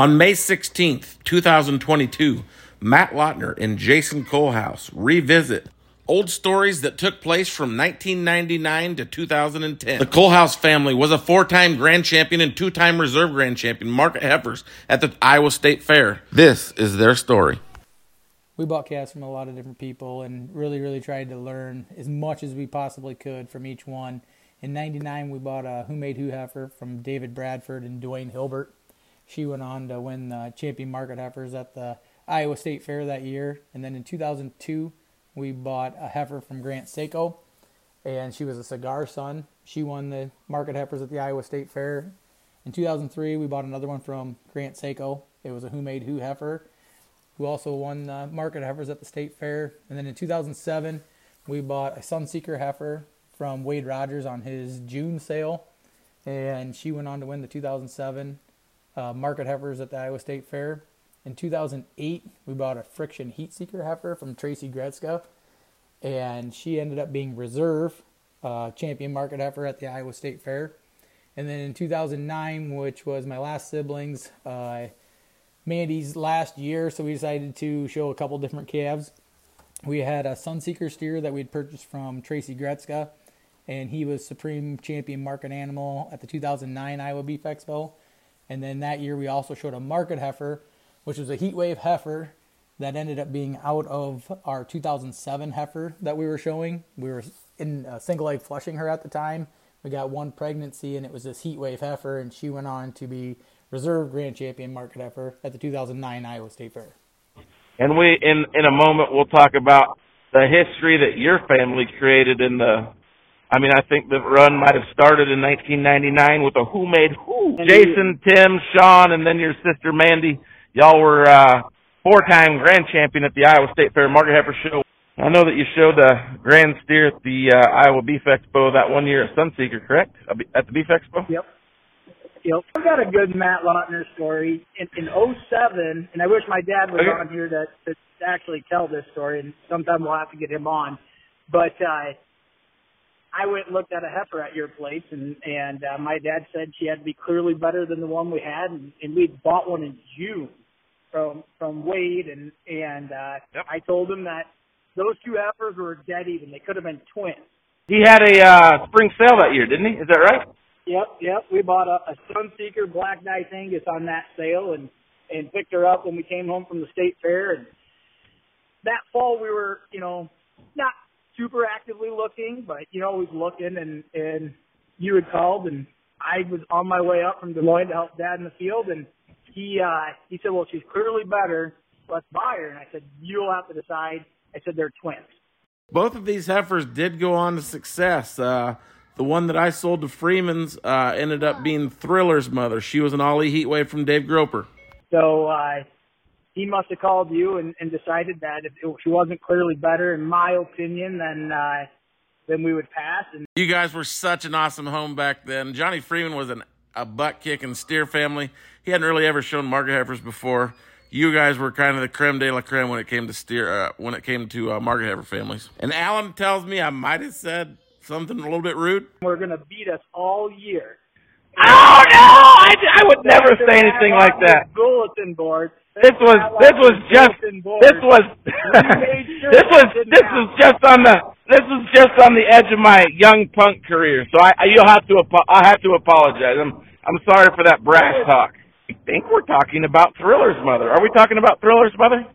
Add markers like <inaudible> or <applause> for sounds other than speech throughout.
On May 16th, 2022, Matt Lautner and Jason Kohlhaas revisit old stories that took place from 1999 to 2010. The Kohlhaas family was a four time grand champion and two time reserve grand champion, market heifers, at the Iowa State Fair. This is their story. We bought calves from a lot of different people and really, really tried to learn as much as we possibly could from each one. In 99, we bought a Who Made Who heifer from David Bradford and Dwayne Hilbert. She went on to win the champion market heifers at the Iowa State Fair that year. And then in 2002, we bought a heifer from Grant Seiko, and she was a cigar son. She won the market heifers at the Iowa State Fair. In 2003, we bought another one from Grant Seiko. It was a Who Made Who heifer, who also won the market heifers at the state fair. And then in 2007, we bought a Sunseeker heifer from Wade Rogers on his June sale, and she went on to win the 2007 uh, market heifers at the Iowa State Fair. In 2008, we bought a Friction Heat Seeker heifer from Tracy Gretzka, and she ended up being reserve uh, champion market heifer at the Iowa State Fair. And then in 2009, which was my last siblings, uh, Mandy's last year, so we decided to show a couple different calves. We had a Sunseeker steer that we'd purchased from Tracy Gretzka, and he was Supreme Champion Market Animal at the 2009 Iowa Beef Expo. And then that year, we also showed a market heifer which was a heat wave heifer that ended up being out of our 2007 heifer that we were showing. We were in a single egg flushing her at the time. We got one pregnancy, and it was this heat wave heifer, and she went on to be reserve grand champion market heifer at the 2009 Iowa State Fair. And we, in in a moment, we'll talk about the history that your family created in the. I mean, I think the run might have started in 1999 with a Who Made Who. Jason, Tim, Sean, and then your sister Mandy Y'all were uh, four-time grand champion at the Iowa State Fair Market Heifer Show. I know that you showed a grand steer at the uh, Iowa Beef Expo that one year at Sunseeker, correct? At the Beef Expo? Yep. Yep. I've got a good Matt Lautner story. In, in 07, and I wish my dad was okay. on here to, to actually tell this story, and sometime we'll have to get him on. But uh, I went and looked at a heifer at your place, and and uh, my dad said she had to be clearly better than the one we had, and, and we bought one in June from from Wade, and and uh, yep. I told him that those two heifers were dead even. They could have been twins. He had a uh, spring sale that year, didn't he? Is that right? Yep, yep. We bought a, a Sunseeker Black Dice Angus on that sale, and and picked her up when we came home from the state fair. And that fall, we were, you know, not super actively looking, but you know, was looking, and and you had called, and I was on my way up from Des Moines to help Dad in the field, and he uh he said, well, she's clearly better. Let's buy her. And I said, you'll have to decide. I said they're twins. Both of these heifers did go on to success. Uh, the one that I sold to Freeman's uh, ended up being Thriller's mother. She was an Ollie Heatwave from Dave Groper. So uh, he must have called you and, and decided that if, if she wasn't clearly better, in my opinion, then uh, then we would pass. And you guys were such an awesome home back then. Johnny Freeman was an a butt kicking steer family. He hadn't really ever shown market heifers before. You guys were kind of the creme de la creme when it came to steer, uh, when it came to uh, market heifer families. And Alan tells me I might have said something a little bit rude. We're gonna beat us all year. Oh no! I, I would never say anything like that. <laughs> Bulletin board. This was this was just this was <laughs> this was this was just on the this is just on the edge of my young punk career. So I you'll have to I have to apologize. I'm I'm sorry for that brass talk. I think we're talking about Thriller's mother. Are we talking about Thriller's mother?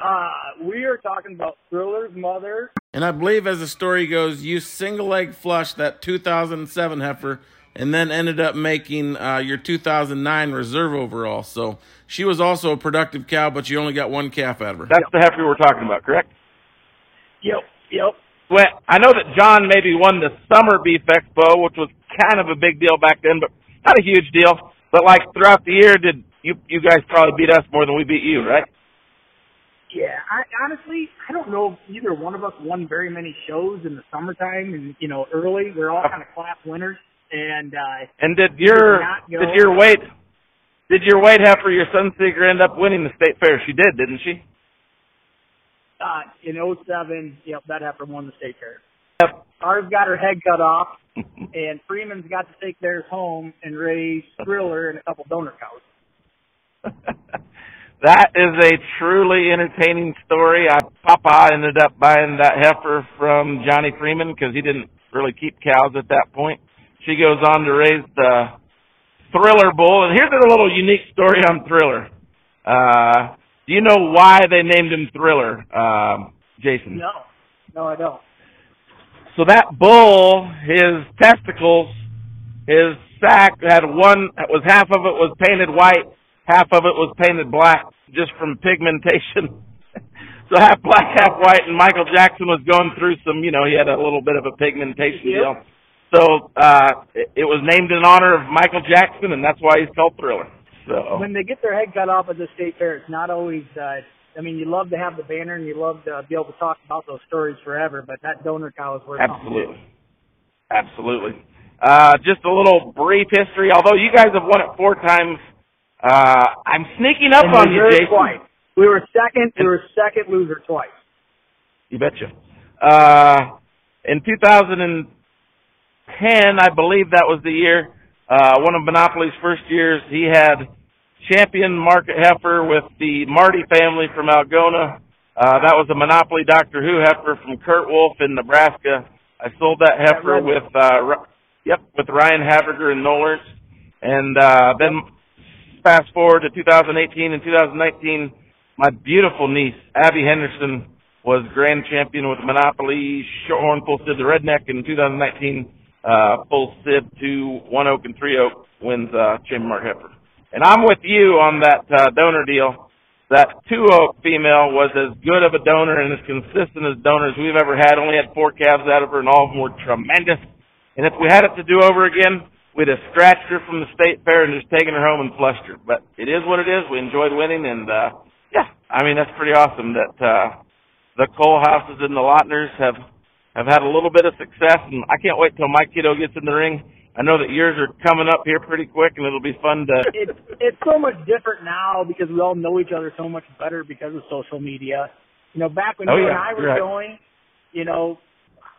Uh, we are talking about Thriller's mother. And I believe, as the story goes, you single leg flushed that 2007 heifer and then ended up making uh, your 2009 reserve overall. So she was also a productive cow, but you only got one calf out of her. That's the heifer we're talking about, correct? Yep, yep. Well, I know that John maybe won the Summer Beef Expo, which was kind of a big deal back then, but not a huge deal. But like throughout the year, did you you guys probably beat us more than we beat you, right? Yeah, I honestly I don't know if either one of us won very many shows in the summertime and you know early. We're all kind of class winners, and uh and did your did your weight did your weight heifer your Sunseeker end up winning the state fair? She did, didn't she? Uh, in 07, yep, that heifer won the state fair. Yep. Ours got her head cut off, <laughs> and Freeman's got to take theirs home and raise Thriller and a couple donor cows. <laughs> that is a truly entertaining story. I, Papa ended up buying that heifer from Johnny Freeman because he didn't really keep cows at that point. She goes on to raise the Thriller Bull, and here's a little unique story on Thriller. Uh, do you know why they named him Thriller, um, Jason? No, no, I don't. So that bull, his testicles, his sack had one was half of it was painted white, half of it was painted black, just from pigmentation. <laughs> so half black, half white, and Michael Jackson was going through some, you know, he had a little bit of a pigmentation deal. So uh it, it was named in honor of Michael Jackson, and that's why he's called Thriller. So When they get their head cut off at the state fair, it's not always. uh I mean, you love to have the banner and you love to be able to talk about those stories forever, but that donor cow is worth something. Absolutely. Absolutely. Uh, just a little brief history. Although you guys have won it four times, uh, I'm sneaking up And on you, Jason. twice. We were second. We were second loser twice. You betcha. Uh, in 2010, I believe that was the year, uh, one of Monopoly's first years, he had champion market heifer with the Marty family from Algona. Uh, that was a Monopoly Doctor Who heifer from Kurt Wolf in Nebraska. I sold that heifer with, uh, yep, with Ryan Haverger and Nollers. And, uh, then fast forward to 2018 and 2019, my beautiful niece, Abby Henderson, was grand champion with Monopoly, Shorthorn, Full Sid, the Redneck in 2019. Uh, Full Sid, two, One Oak, and Three Oak wins, uh, Champion Mark Heifer. And I'm with you on that, uh, donor deal. That Two Oak female was as good of a donor and as consistent as donors we've ever had. Only had four calves out of her and all of them were tremendous. And if we had it to do over again, we'd have scratched her from the state fair and just taken her home and flushed her. But it is what it is. We enjoyed winning and, uh, yeah, I mean, that's pretty awesome that, uh, the Kohlhaases and the Lautners have have had a little bit of success, and I can't wait till my kiddo gets in the ring. I know that yours are coming up here pretty quick, and it'll be fun to. <laughs> it's it's so much different now because we all know each other so much better because of social media. You know, back when Oh, you and I were right. going, you know,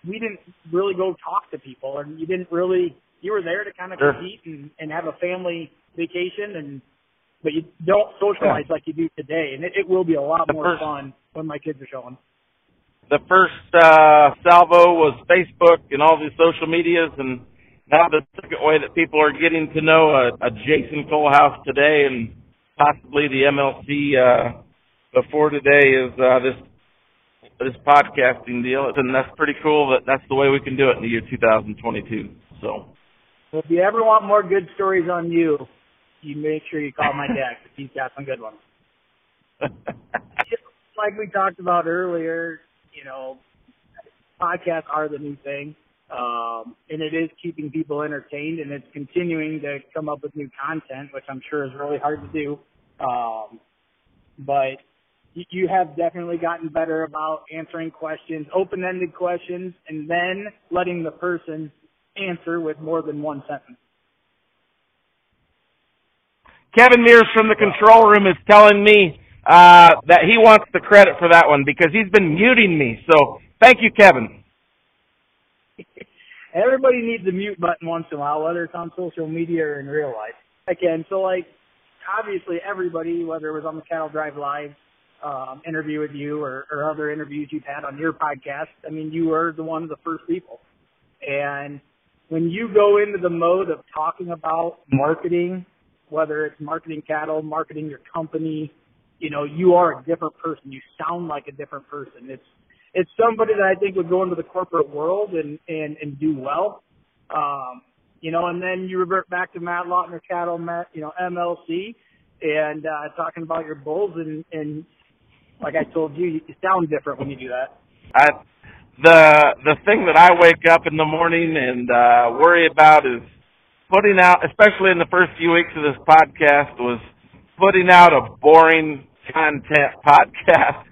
we didn't really go talk to people, and you didn't really. You were there to kind of Sure. compete and and have a family vacation, and but you don't socialize like you do today, and it, it will be a lot The more first- fun when my kids are showing. The first uh, salvo was Facebook and all these social medias, and now the second way that people are getting to know a, a Jason Kohlhaas today, and possibly the MLC uh, before today is uh, this this podcasting deal, and that's pretty cool. That that's the way we can do it in the year 2022. So. If you ever want more good stories on you, you make sure you call my <laughs> dad 'cause he's got some good ones. <laughs> like we talked about earlier, you know, podcasts are the new thing. Um, and it is keeping people entertained and it's continuing to come up with new content, which I'm sure is really hard to do. Um, but you, have definitely gotten better about answering questions, open-ended questions, and then letting the person answer with more than one sentence. Kevin Mears from the control room is telling me uh, that he wants the credit for that one because he's been muting me. So thank you, Kevin. <laughs> Everybody needs a mute button once in a while, whether it's on social media or in real life. Again, so like obviously everybody, whether it was on the Cattle Drive Live um, interview with you or, or other interviews you've had on your podcast, I mean, you were the one of the first people. And when you go into the mode of talking about marketing, whether it's marketing cattle, marketing your company, you know, you are a different person. You sound like a different person. It's it's somebody that I think would go into the corporate world and and and do well. Um, you know, and then you revert back to Matt Lautner Cattle, Matt, you know, MLC, and uh, talking about your bulls and and like I told you, you sound different when you do that. I, the the thing that I wake up in the morning and uh, worry about is putting out, especially in the first few weeks of this podcast, was putting out a boring content <laughs> podcast.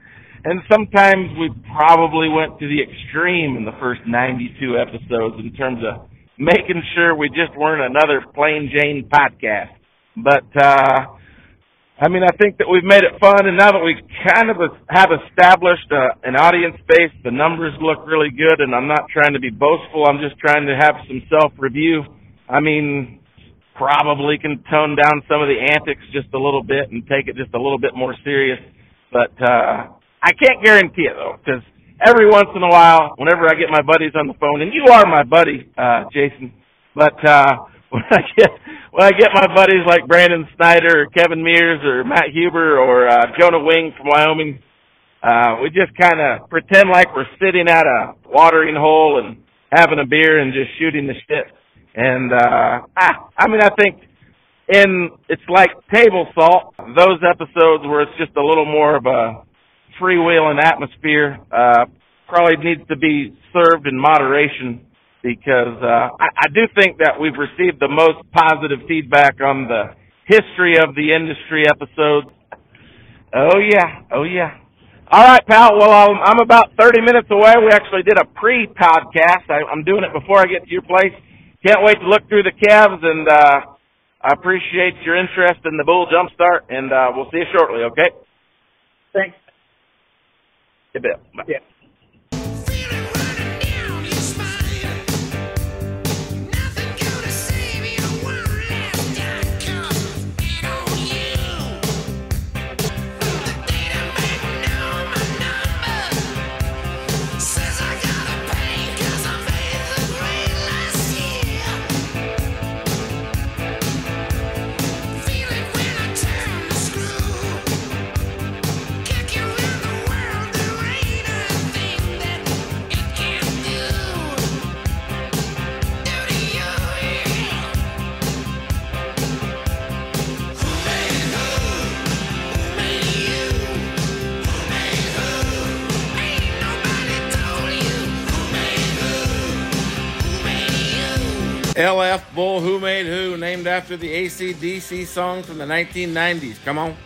And sometimes we probably went to the extreme in the first 92 episodes in terms of making sure we just weren't another plain Jane podcast. But, uh, I mean, I think that we've made it fun, and now that we kind of have established uh, an audience base, the numbers look really good, and I'm not trying to be boastful. I'm just trying to have some self-review. I mean, probably can tone down some of the antics just a little bit and take it just a little bit more serious. But uh, I can't guarantee it though, because every once in a while, whenever I get my buddies on the phone, and you are my buddy, uh, Jason, but uh, <laughs> when I get when I get my buddies like Brandon Snyder or Kevin Mears or Matt Huber or uh, Jonah Wing from Wyoming, uh, we just kind of pretend like we're sitting at a watering hole and having a beer and just shooting the shit. And uh, ah, I mean, I think in it's like table salt. Those episodes where it's just a little more of a freewheeling atmosphere uh, probably needs to be served in moderation because uh, I, I do think that we've received the most positive feedback on the history of the industry episodes. Oh yeah, oh yeah. All right, pal. Well, I'm, I'm about 30 minutes away. We actually did a pre-podcast. I, I'm doing it before I get to your place. Can't wait to look through the calves, and uh, I appreciate your interest in the Bull Jumpstart, and uh, we'll see you shortly. Okay? Thanks. You bet. Bye. Yeah. LF Bull Who Made Who, named after the ACDC song from the 1990s. Come on.